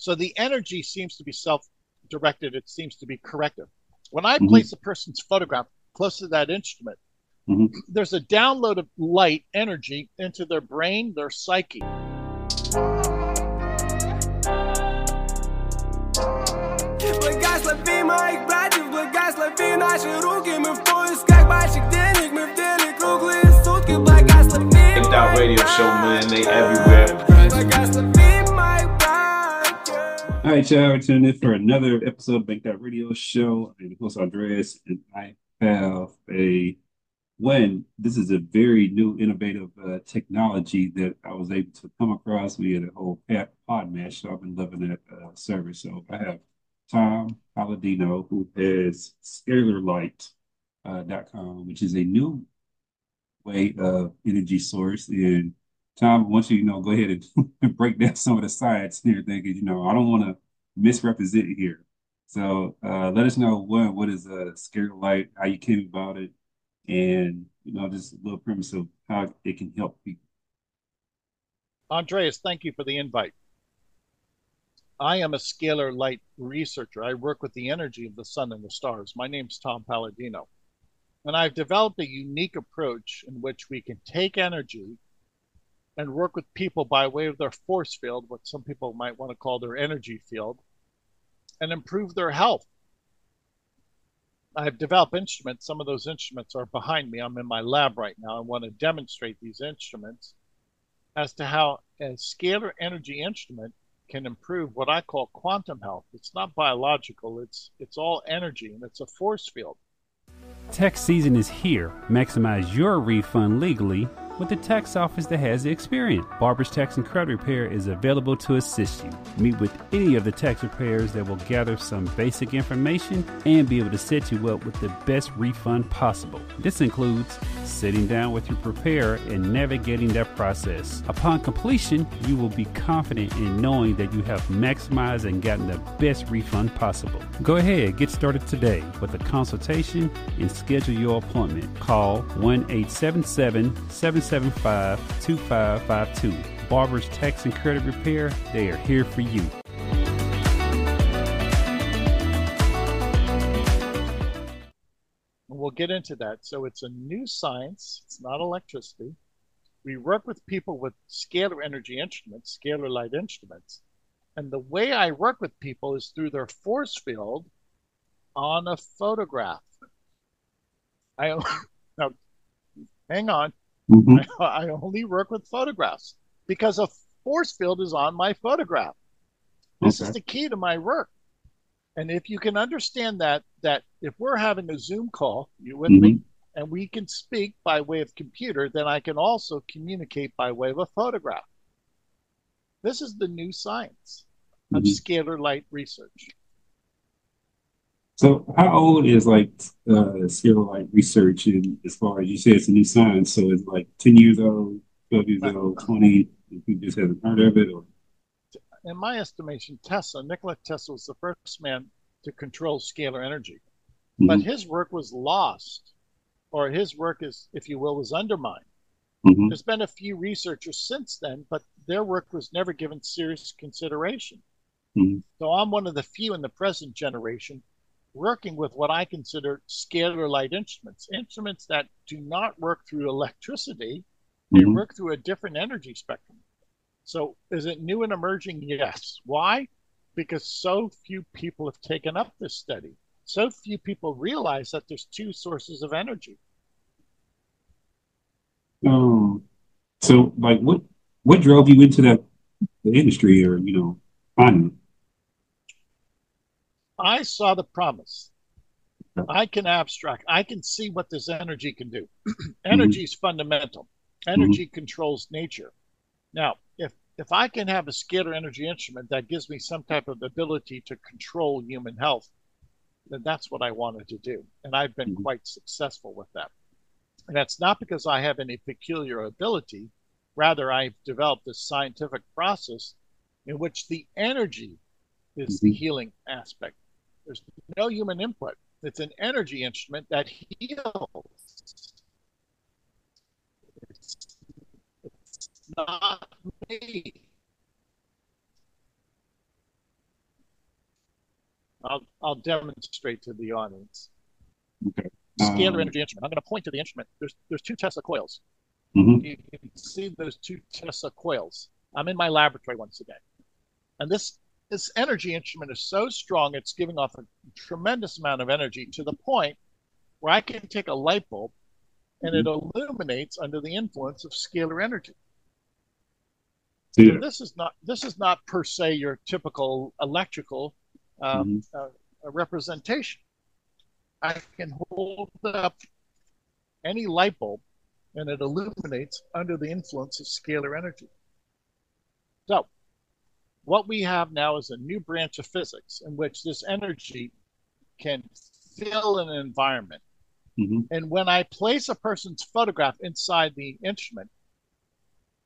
So the energy seems to be self directed, it seems to be corrective. When I mm-hmm. place a person's photograph close to that instrument, mm-hmm. there's a download of light energy into their brain, their psyche. radio show, man. They everywhere. All right, y'all. We're tuning in for another episode of Banked Out Radio Show. I'm host Andreas, and I have a when this is a very new, innovative uh, technology that I was able to come across. We had a whole PodMatch, so I've been loving that uh, service. So I have Tom Paladino, who has ScalarLight.com, uh, which is a new way of energy source. And Tom, I want you, you know, go ahead and break down some of the sides and everything, because you know, I don't want to misrepresent here. So uh, let us know what what is a scalar light, how you came about it, and you know, just a little premise of how it can help people. Andreas, thank you for the invite. I am a scalar light researcher. I work with the energy of the sun and the stars. My name's Tom Paladino. And I've developed a unique approach in which we can take energy and work with people by way of their force field, what some people might want to call their energy field, and improve their health. I've developed instruments. Some of those instruments are behind me. I'm in my lab right now. I want to demonstrate these instruments as to how a scalar energy instrument can improve what I call quantum health. It's not biological, it's it's all energy and it's a force field. Tax season is here. Maximize your refund legally with the tax office that has the experience. Barber's Tax and Credit Repair is available to assist you. Meet with any of the tax repairs that will gather some basic information and be able to set you up with the best refund possible. This includes sitting down with your preparer and navigating that process. Upon completion, you will be confident in knowing that you have maximized and gotten the best refund possible. Go ahead, get started today with a consultation and schedule your appointment. Call 1 877 775 2552. Barber's Tax and Credit Repair, they are here for you. We'll get into that. So it's a new science, it's not electricity. We work with people with scalar energy instruments, scalar light instruments. And the way I work with people is through their force field on a photograph. I now hang on. Mm-hmm. I, I only work with photographs because a force field is on my photograph. This okay. is the key to my work. And if you can understand that, that if we're having a Zoom call, you with mm-hmm. me, and we can speak by way of computer, then I can also communicate by way of a photograph. This is the new science of mm-hmm. scalar light research. So, how old is like uh, scalar like research? And as far as you say, it's a new science. So, it's like ten years old, twelve years old, twenty. if You just haven't heard of it, or in my estimation, Tesla, Nikola Tesla was the first man to control scalar energy, mm-hmm. but his work was lost, or his work is, if you will, was undermined. Mm-hmm. There's been a few researchers since then, but their work was never given serious consideration. Mm-hmm. So I'm one of the few in the present generation working with what I consider scalar light instruments, instruments that do not work through electricity, they mm-hmm. work through a different energy spectrum. So is it new and emerging? Yes. Why? Because so few people have taken up this study. So few people realize that there's two sources of energy. Um, so like what what drove you into that the industry or you know finding I saw the promise. I can abstract. I can see what this energy can do. energy mm-hmm. is fundamental. Energy mm-hmm. controls nature. Now, if if I can have a scalar energy instrument that gives me some type of ability to control human health, then that's what I wanted to do. And I've been mm-hmm. quite successful with that. And that's not because I have any peculiar ability. Rather, I've developed this scientific process in which the energy is mm-hmm. the healing aspect. There's no human input. It's an energy instrument that heals. It's, it's not me. I'll, I'll demonstrate to the audience. Okay. Scalar Um, energy instrument. I'm going to point to the instrument. There's there's two Tesla coils. mhm. You can see those two Tesla coils. I'm in my laboratory once again, and this this energy instrument is so strong it's giving off a tremendous amount of energy to the point where I can take a light bulb and it illuminates under the influence of scalar energy. So this is not this is not per se your typical electrical um, uh, uh, representation. I can hold up any light bulb and it illuminates under the influence of scalar energy. So, what we have now is a new branch of physics in which this energy can fill an environment. Mhm. And when I place a person's photograph inside the instrument,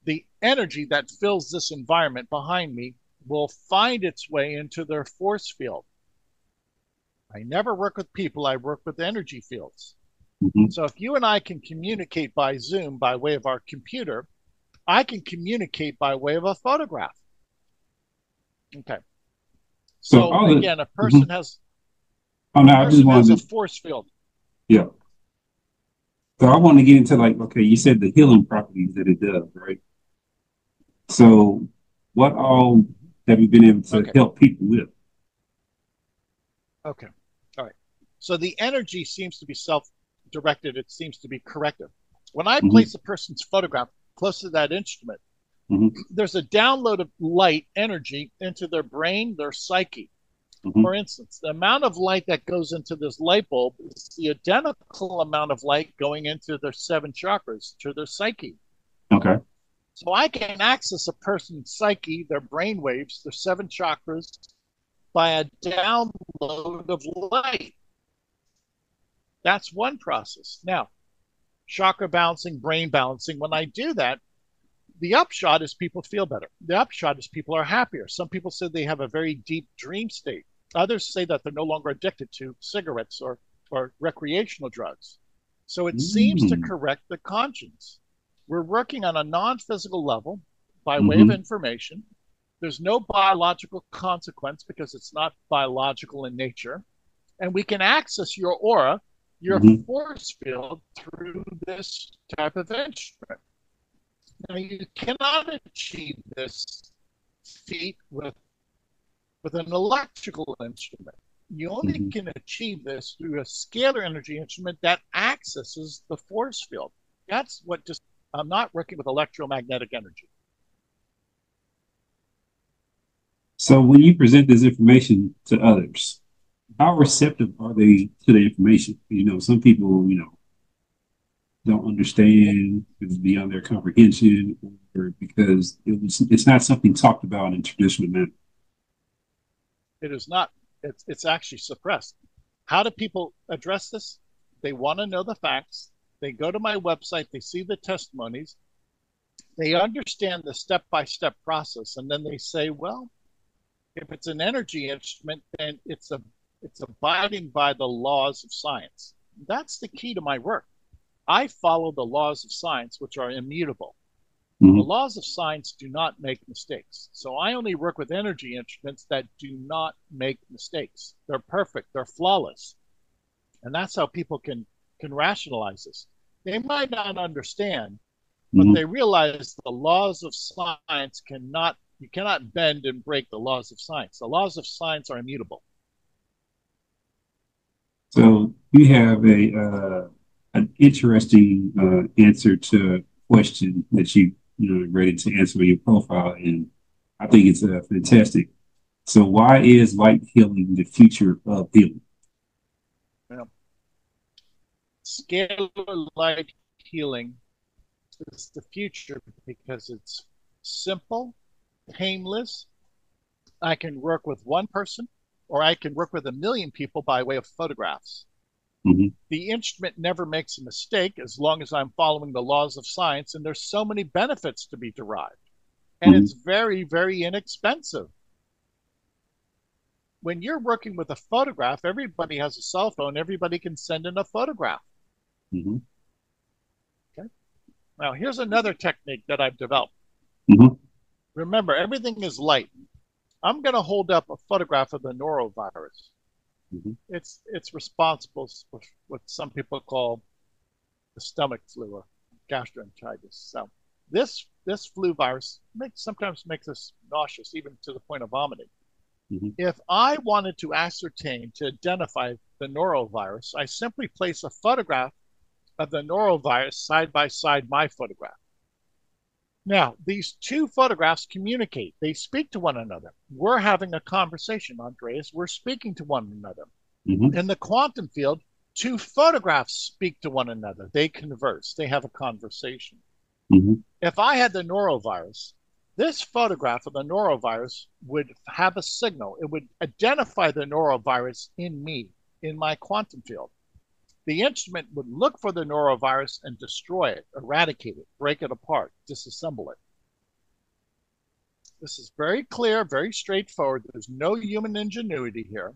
the energy that fills this environment behind me will find its way into their force field. I never work with people, I work with energy fields. Mhm. So if you and I can communicate by Zoom by way of our computer, I can communicate by way of a photograph. Okay. So So, all the- again, a person has Oh no, I just wanted a force field. yeah. So I want to get into like, okay, you said the healing properties that it does, right? So what all have you been able to Okay. help people with? Okay. All right. So the energy seems to be self-directed. It seems to be corrective. When I Mhm. place a person's photograph close to that instrument, Mhm. there's a download of light energy into their brain, their psyche. Mhm. For instance, the amount of light that goes into this light bulb is the identical amount of light going into their seven chakras, to their psyche. Okay. So I can access a person's psyche, their brain waves, their seven chakras, by a download of light. That's one process. Now, chakra balancing, brain balancing, when I do that, the upshot is people feel better. The upshot is people are happier. Some people say they have a very deep dream state. Others say that they're no longer addicted to cigarettes or, or recreational drugs. So it seems to Mm. correct the conscience. We're working on a non physical level by way of Mhm. information. There's no biological consequence because it's not biological in nature. And we can access your aura, your Mhm. force field through this type of instrument. Now, you cannot achieve this feat with, with an electrical instrument. You only Mhm. can achieve this through a scalar energy instrument that accesses the force field. That's what just, I'm not working with electromagnetic energy. So when you present this information to others, how receptive are they to the information? You know, some people, you know, don't understand it's beyond their comprehension or because it was, it's not something talked about in traditional manner. It is not, it's, it's actually suppressed. How do people address this? They want to know the facts. They go to my website, they see the testimonies, they understand the step by step process, and then they say, well, if it's an energy instrument, then it's a it's abiding by the laws of science. That's the key to my work. I follow the laws of science, which are immutable. Mhm. The laws of science do not make mistakes. So I only work with energy instruments that do not make mistakes. They're perfect, they're flawless. And that's how people can can rationalize this. They might not understand, but Mhm. they realize the laws of science cannot you cannot bend and break the laws of science. The laws of science are immutable. So you have a uh, an interesting uh, answer to a question that you you know ready to answer in your profile, and I think it's uh, fantastic. So why is light healing the future of healing? Well, Scalar light healing is the future because it's simple, painless. I can work with one person or I can work with a million people by way of photographs. Mhm. The instrument never makes a mistake as long as I'm following the laws of science, and there's so many benefits to be derived. And Mhm. it's very, very inexpensive. When you're working with a photograph, everybody has a cell phone, everybody can send in a photograph. Mhm. Now, here's another technique that I've developed. Mhm. Remember, everything is light. I'm going to hold up a photograph of the norovirus. Mm-hmm. It's it's responsible for what some people call the stomach flu or gastroenteritis. So this this flu virus makes, sometimes makes us nauseous, even to the point of vomiting. Mm-hmm. If I wanted to ascertain to identify the norovirus, I simply place a photograph of the norovirus side by side my photograph. Now, these two photographs communicate. They speak to one another. We're having a conversation, Andreas. We're speaking to one another. Mm-hmm. In the quantum field, two photographs speak to one another. They converse, they have a conversation. Mm-hmm. If I had the norovirus, this photograph of the norovirus would have a signal. It would identify the norovirus in me, in my quantum field. The instrument would look for the norovirus and destroy it, eradicate it, break it apart, disassemble it. This is very clear, very straightforward. There's no human ingenuity here.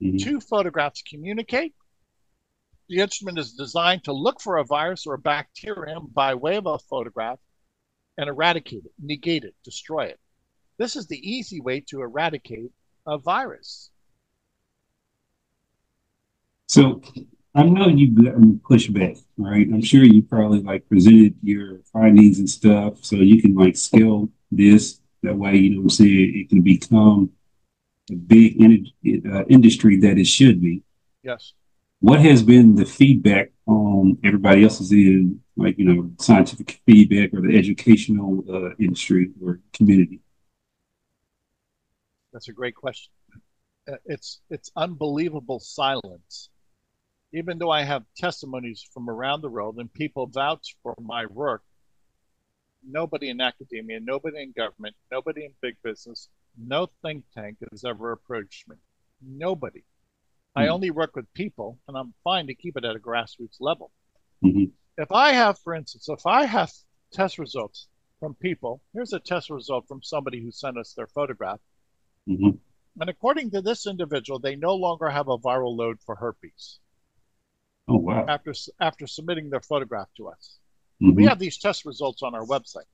Mm-hmm. Two photographs communicate. The instrument is designed to look for a virus or a bacterium by way of a photograph and eradicate it, negate it, destroy it. This is the easy way to eradicate a virus. So I know you've gotten pushback, right? I'm sure you probably like presented your findings and stuff so you can like scale this. That way, you know what I'm saying? It can become a big in, uh, industry that it should be. Yes. What has been the feedback on everybody else's in, like, you know, scientific feedback or the educational uh, industry or community? That's a great question. Uh, it's it's unbelievable silence even though I have testimonies from around the world and people vouch for my work, nobody in academia, nobody in government, nobody in big business, no think tank has ever approached me. Nobody. Mm-hmm. I hmm. only work with people, and I'm fine to keep it at a grassroots level. Mm-hmm. If I have, for instance, if I have test results from people, here's a test result from somebody who sent us their photograph. Mm-hmm. And according to this individual, they no longer have a viral load for herpes. Oh, wow. After, after submitting their photograph to us. Mm-hmm. We have these test results on our website.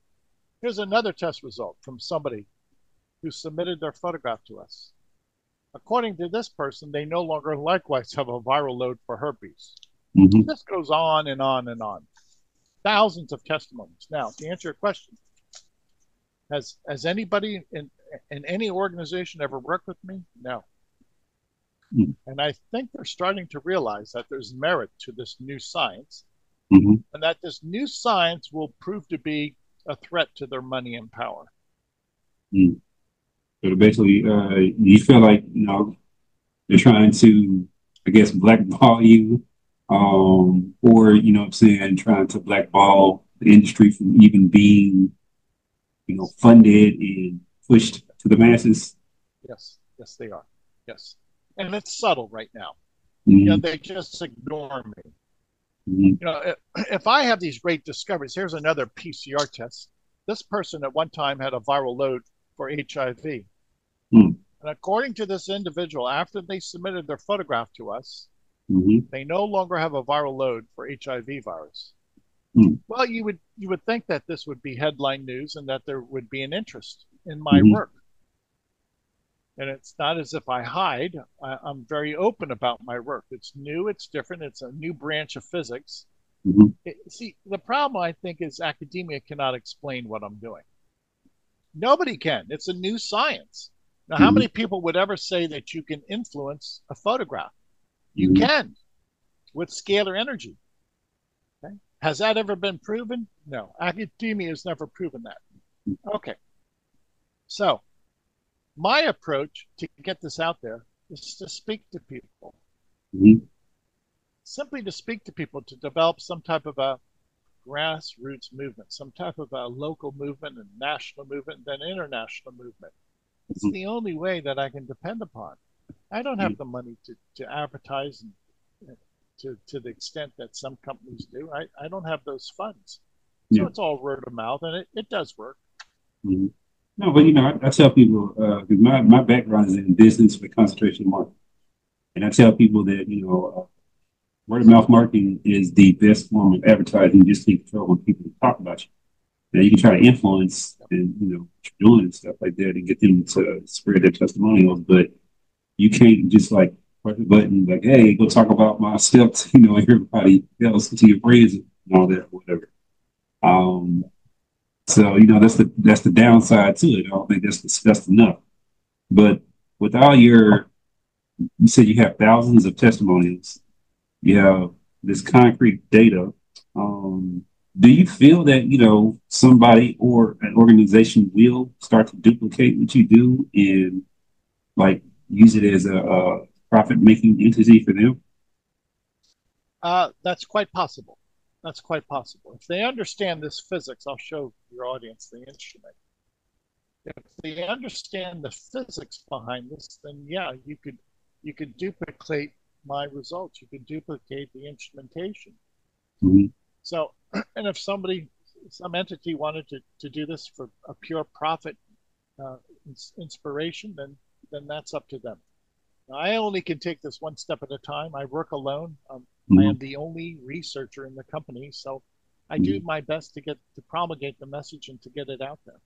Here's another test result from somebody who submitted their photograph to us. According to this person, they no longer likewise have a viral load for herpes. Mm-hmm. This goes on and on and on. Thousands of testimonies. Now, to answer your question, has has anybody in in any organization ever worked with me? No. Mm-hmm. And I think they're starting to realize that there's merit to this new science mm-hmm. and that this new science will prove to be a threat to their money and power. Mm. So basically, uh, you feel like, you know, they're trying to, I guess, blackball you, um, or, you know what I'm saying, trying to blackball the industry from even being, you know, funded and pushed to the masses? Yes, yes, they are. Yes and it's subtle right now. Mm-hmm. You know, they just ignore me. Mm-hmm. You know, if, if I have these great discoveries, here's another PCR test. This person at one time had a viral load for HIV. Mm-hmm. And according to this individual, after they submitted their photograph to us, mm-hmm. they no longer have a viral load for HIV virus. Mm. Well, you would you would think that this would be headline news and that there would be an interest in my mm-hmm. work and it's not as if I hide. I, am very open about my work. It's new, it's different, it's a new branch of physics. Mm-hmm. It, see, the problem I think is academia cannot explain what I'm doing. Nobody can. It's a new science. Now, mm-hmm. how many people would ever say that you can influence a photograph? You mm-hmm. can with scalar energy. Okay? Has that ever been proven? No. Academia has never proven that. Mm-hmm. Okay. So, my approach to get this out there is to speak to people. Mm-hmm. Simply to speak to people, to develop some type of a grassroots movement, some type of a local movement and national movement, then international movement. It's mm-hmm. the only way that I can depend upon. I don't have mm-hmm. the money to, to advertise and, to, to the extent that some companies do. I, I don't have those funds. So yeah. it's all word of mouth and it, it does work. Mm-hmm. No, but you know, I, I tell people uh, my my background is in business with concentration marketing, and I tell people that you know, uh, word of mouth marketing is the best form of advertising. You Just to control when people talk about you. Now you can try to influence and you know what you're doing and stuff like that, and get them to spread their testimonials, but you can't just like press a button like, hey, go talk about my steps, you know, everybody else to your friends and all that, whatever. Um, so you know that's the that's the downside to it. I don't think that's discussed enough. But with all your, you said you have thousands of testimonials. You have this concrete data. Um, do you feel that you know somebody or an organization will start to duplicate what you do and like use it as a, a profit making entity for them? Uh, that's quite possible. That's quite possible. If they understand this physics, I'll show your audience the instrument. If they understand the physics behind this, then yeah, you could you could duplicate my results. You could duplicate the instrumentation. Mhm. So, and if somebody, some entity wanted to, to do this for a pure profit uh, inspiration, then then that's up to them. Now, I only can take this one step at a time. I work alone. Um, I Mhm. am the only researcher in the company, so I do my best to get to promulgate the message and to get it out there.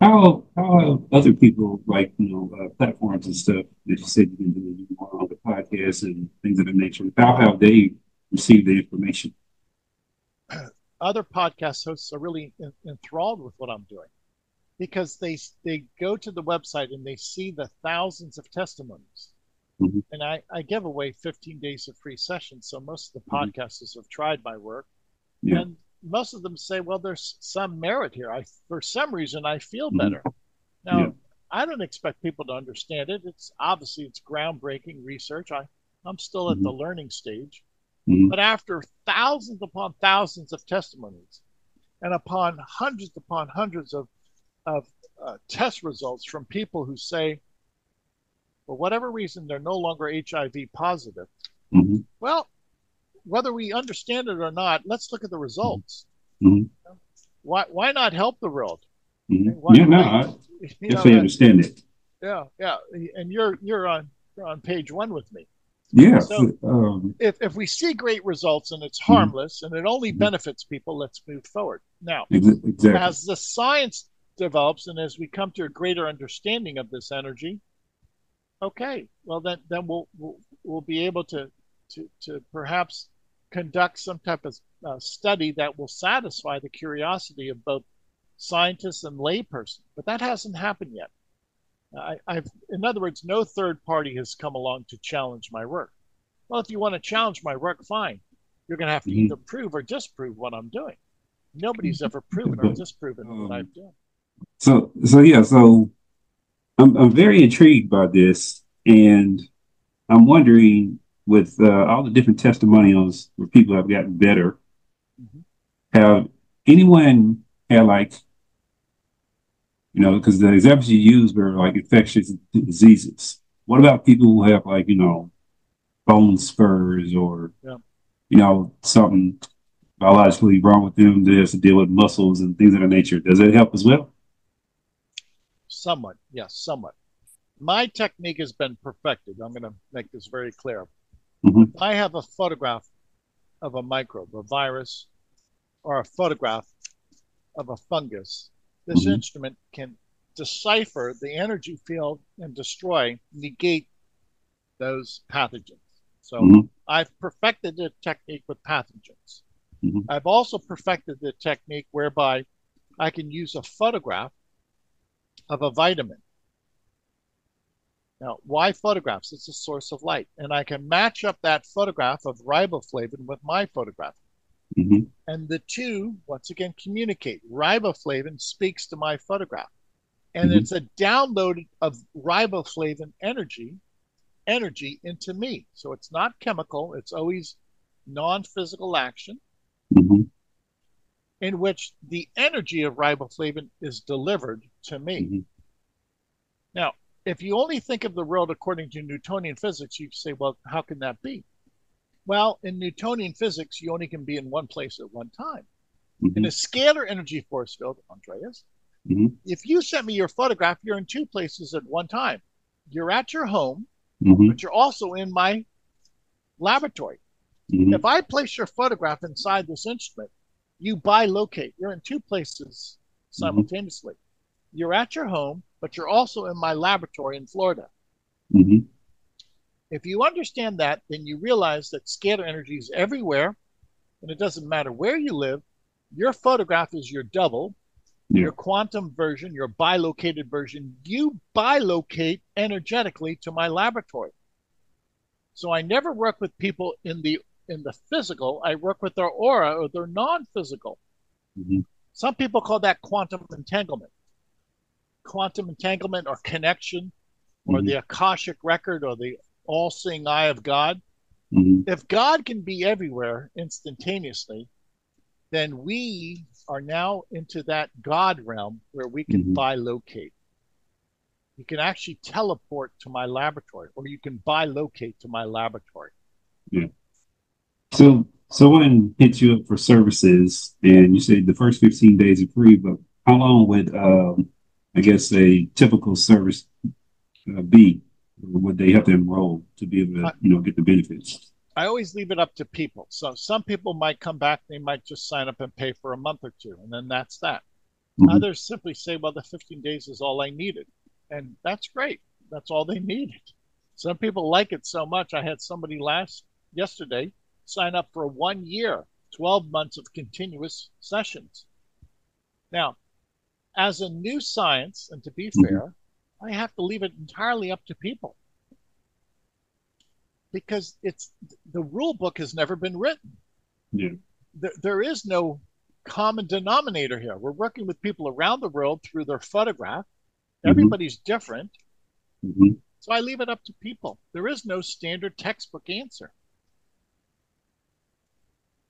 How how have other people like you know uh, platforms and stuff that you said you can do know, on the podcast and things of that nature? How have they received the information? Other podcast hosts are really en- enthralled with what I'm doing because they they go to the website and they see the thousands of testimonies. Mhm. And I, I give away 15 days of free sessions, so most of the Mhm. podcasters have tried my work, Yeah. and most of them say, "Well, there's some merit here. I for some reason I feel Mhm. better." Now, Yeah. I don't expect people to understand it. It's obviously it's groundbreaking research. I I'm still at the learning stage, Mhm. but after thousands upon thousands of testimonies, and upon hundreds upon hundreds of of uh, test results from people who say, for whatever reason, they're no longer HIV positive. Mhm. Well, whether we understand it or not, let's look at the results. Mhm. Why why not help the world? Mhm. Why- Yeah, no, I you know, that- understand it. yeah, yeah, and you're you're on you're on page one with me. Yeah. So- um, If if we see great results and it's Mhm. harmless and it only Mhm. benefits people, let's move forward. Now, exactly. as the science develops and as we come to a greater understanding of this energy, okay, well then then we'll we'll, we'll be able to to to perhaps conduct some type of uh, study that will satisfy the curiosity of both scientists and layperson. But that hasn't happened yet. I, I've, in other words, no third party has come along to challenge my work. Well, if you want to challenge my work, fine. You're going to have to Mhm. either prove or disprove what I'm doing. Nobody's ever proven or disproven um, what I've done. So so yeah, so I'm I'm very intrigued by this, and I'm wondering with uh, all the different testimonials where people have gotten better, Mhm. have anyone had like, you know, because the examples you used were like infectious diseases. What about people who have like, you know, bone spurs or, Yeah. you know, something biologically wrong with them that has to deal with muscles and things of that nature? Does that help as well? Somewhat, yes, somewhat. My technique has been perfected. I'm going to make this very clear. Mhm. I have a photograph of a microbe, a virus, or a photograph of a fungus, this Mhm. instrument can decipher the energy field and destroy, negate those pathogens. So Mhm. I've perfected the technique with pathogens. Mhm. I've also perfected the technique whereby I can use a photograph of a vitamin. Now, why photographs? It's a source of light. And I can match up that photograph of riboflavin with my photograph. Mhm. And the two, once again, communicate. Riboflavin speaks to my photograph. And Mhm. it's a download of riboflavin energy, energy into me. So it's not chemical, it's always non-physical action Mhm. in which the energy of riboflavin is delivered to me. Mhm. Now, if you only think of the world according to Newtonian physics, you say, well, how can that be? Well, in Newtonian physics, you only can be in one place at one time. In Mhm. a scalar energy force field, Andreas, Mhm. if you sent me your photograph, you're in two places at one time. You're at your home, Mhm. but you're also in my laboratory. Mhm. If I place your photograph inside this instrument, you bilocate. You're in two places simultaneously. You're at your home, but you're also in my laboratory in Florida. Mhm. If you understand that, then you realize that scalar energy is everywhere, and it doesn't matter where you live. Your photograph is your double, Yeah. your quantum version, your bilocated version. You bilocate energetically to my laboratory. So I never work with people in the in the physical. I work with their aura or their non-physical. Mhm. Some people call that quantum entanglement. Quantum entanglement or connection or Mhm. the Akashic record or the all seeing eye of God. Mhm. If God can be everywhere instantaneously, then we are now into that God realm where we can Mhm. bilocate. You can actually teleport to my laboratory or you can bilocate to my laboratory. Yeah. So someone hits you up for services, and you say the first 15 days are free, but how long would, um, I guess, a typical service uh, be? Would they have to enroll to be able to, you know, get the benefits? I always leave it up to people. So some people might come back, they might just sign up and pay for a month or two, and then that's that. Mhm. Others simply say, well, the 15 days is all I needed. And that's great. That's all they needed. Some people like it so much. I had somebody last yesterday sign up for one year, 12 months of continuous sessions. Now, as a new science, and to be Mhm. fair, I have to leave it entirely up to people because it's the rule book has never been written Yeah. there, there is no common denominator here. We're working with people around the world through their photograph. Mhm. Everybody's different. Mhm. So I leave it up to people. There is no standard textbook answer.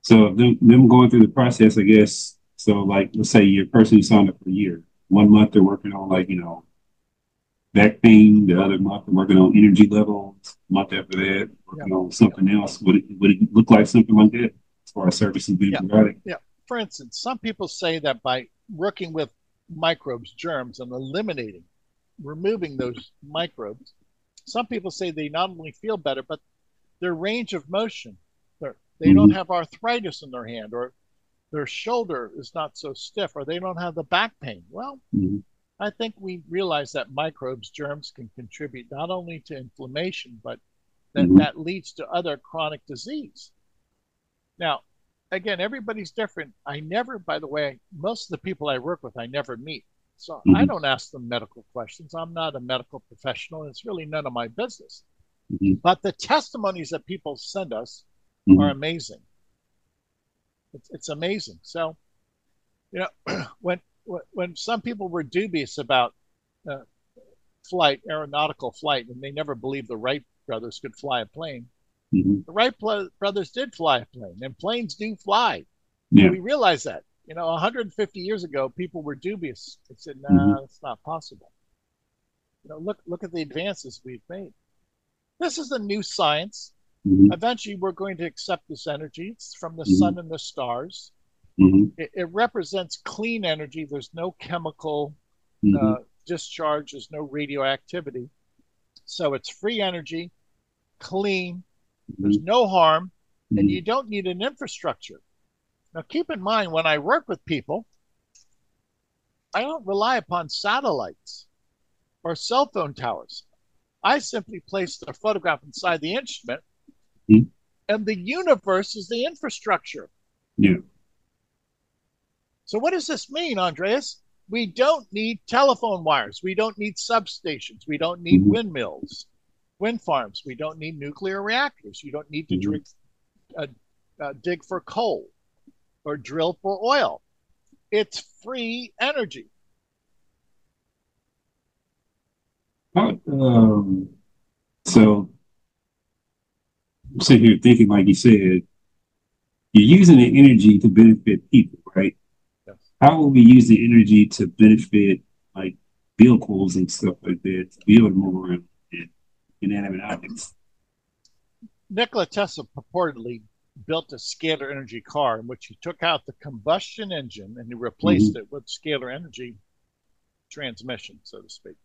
So them, them going through the process, I guess. So like, let's say your person who signed up for a year, one month they're working on like, you know, back pain, the other month they're working on energy levels, month after that, working on something else. Would it, would it look like something like that as far as services being Yeah. provided? For instance, some people say that by working with microbes, germs, and eliminating, removing those microbes, some people say they not only feel better, but their range of motion, they don't mm-hmm. have arthritis in their hand, or their shoulder is not so stiff, or they don't have the back pain. Well, Mhm. I think we realize that microbes, germs can contribute not only to inflammation, but that Mhm. that leads to other chronic disease. Now, again, everybody's different. I never, by the way, most of the people I work with, I never meet. So I Mhm. don't ask them medical questions. I'm not a medical professional. and It's really none of my business. Mhm. But the testimonies that people send us Mhm. are amazing. It's, it's amazing. So, you know, when when some people were dubious about uh, flight, aeronautical flight, and they never believed the Wright brothers could fly a plane, Mhm. the Wright brothers did fly a plane, and planes do fly. Yeah. We realize that. You know, 150 years ago, people were dubious. They said, "Nah, that's not possible." You know, look look at the advances we've made. This is a new science. Mhm. Eventually, we're going to accept this energy. It's from the Mhm. sun and the stars. Mhm. It, it represents clean energy. There's no chemical uh, discharge. There's no radioactivity. So it's free energy, clean. There's no harm, and you don't need an infrastructure. Now, keep in mind when I work with people, I don't rely upon satellites or cell phone towers. I simply place the photograph inside the instrument, Mhm. and the universe is the infrastructure. Yeah. So, what does this mean, Andreas? We don't need telephone wires. We don't need substations. We don't need Mhm. windmills, wind farms. We don't need nuclear reactors. You don't need to Mhm. drink, uh, uh, dig for coal or drill for oil. It's free energy. Um, so Sitting here thinking, like you said, you're using the energy to benefit people, right? Yes. How will we use the energy to benefit like vehicles and stuff like that to be able to move around and inanimate objects? Nikola Tesla purportedly built a scalar energy car in which he took out the combustion engine and he replaced mm-hmm. it with scalar energy transmission, so to speak.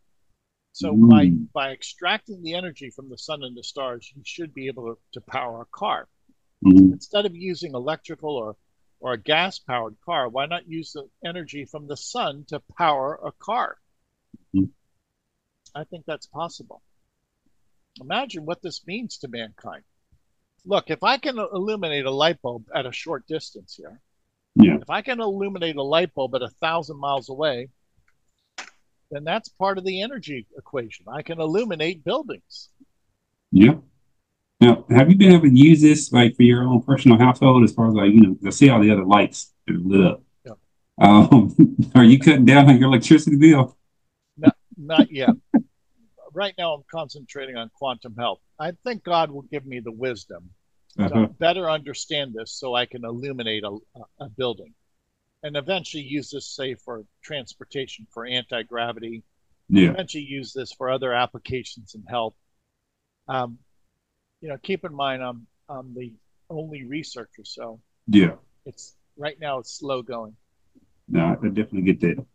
So by Mm. by extracting the energy from the sun and the stars, you should be able to, to power a car. Mhm. Instead of using electrical or or a gas powered car, why not use the energy from the sun to power a car? Mhm. I think that's possible. Imagine what this means to mankind. Look, if I can illuminate a light bulb at a short distance here, Yeah. if I can illuminate a light bulb at a thousand miles away, then that's part of the energy equation. I can illuminate buildings. Yeah. Now, have you been able to use this like for your own personal household as far as like, you know, I see all the other lights that are lit up. Yeah. Um, are you cutting down on your electricity bill? Not yet. right now, I'm concentrating on quantum health. I think God will give me the wisdom to Uh-huh. better understand this so I can illuminate a, a building and eventually use this, say, for transportation, for anti gravity, Yeah. eventually use this for other applications in health. Um, you know, keep in mind, I'm, I'm the only researcher, so Yeah. it's right now it's slow going. No, I definitely get that.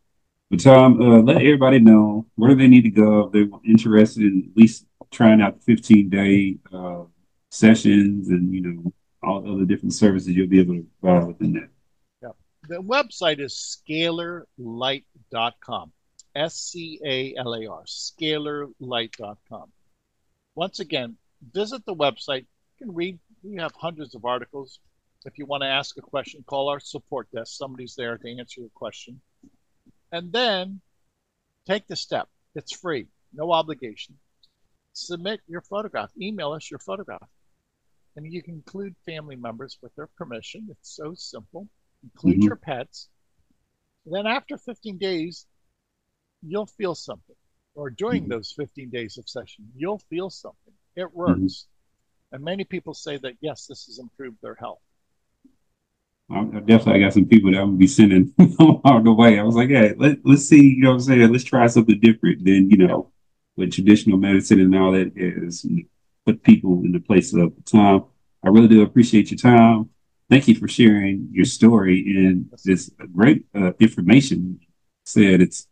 But Tom, uh, let everybody know where they need to go if they're interested in at least trying out the 15 day uh, sessions and you know all the other different services you'll be able to provide within that. The website is scalarlight.com. S C A L A R, scalarlight.com. Once again, visit the website. You can read, we have hundreds of articles. If you want to ask a question, call our support desk. Somebody's there to answer your question. And then take the step. It's free, no obligation. Submit your photograph, email us your photograph. And you can include family members with their permission. It's so simple include Mhm. your pets. Then after 15 days, you'll feel something. Or during Mhm. those 15 days of session, you'll feel something. It works. And many people say that, yes, this has improved their health. I I definitely got some people that I'm gonna be sending on the way. I was like, hey, let, let's see, you know what I'm saying? Let's try something different than, you know, with traditional medicine and all that is put people in the place of time. I really do appreciate your time. Thank you for sharing your story and this great uh, information. Said it's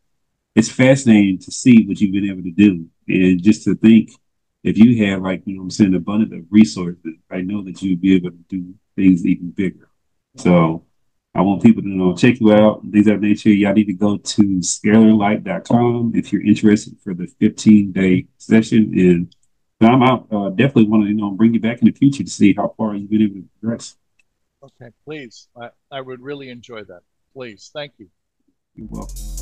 it's fascinating to see what you've been able to do and just to think if you have like you know I'm saying abundant of resources, I know that you'd be able to do things even bigger. So I want people to know, check you out, things of nature. Y'all need to go to scalarlight.com if you're interested for the 15 day session. And I'm out, uh, definitely want to, you know, bring you back in the future to see how far you've been able to progress. Okay, please. I, I would really enjoy that. Please. Thank you. You're welcome.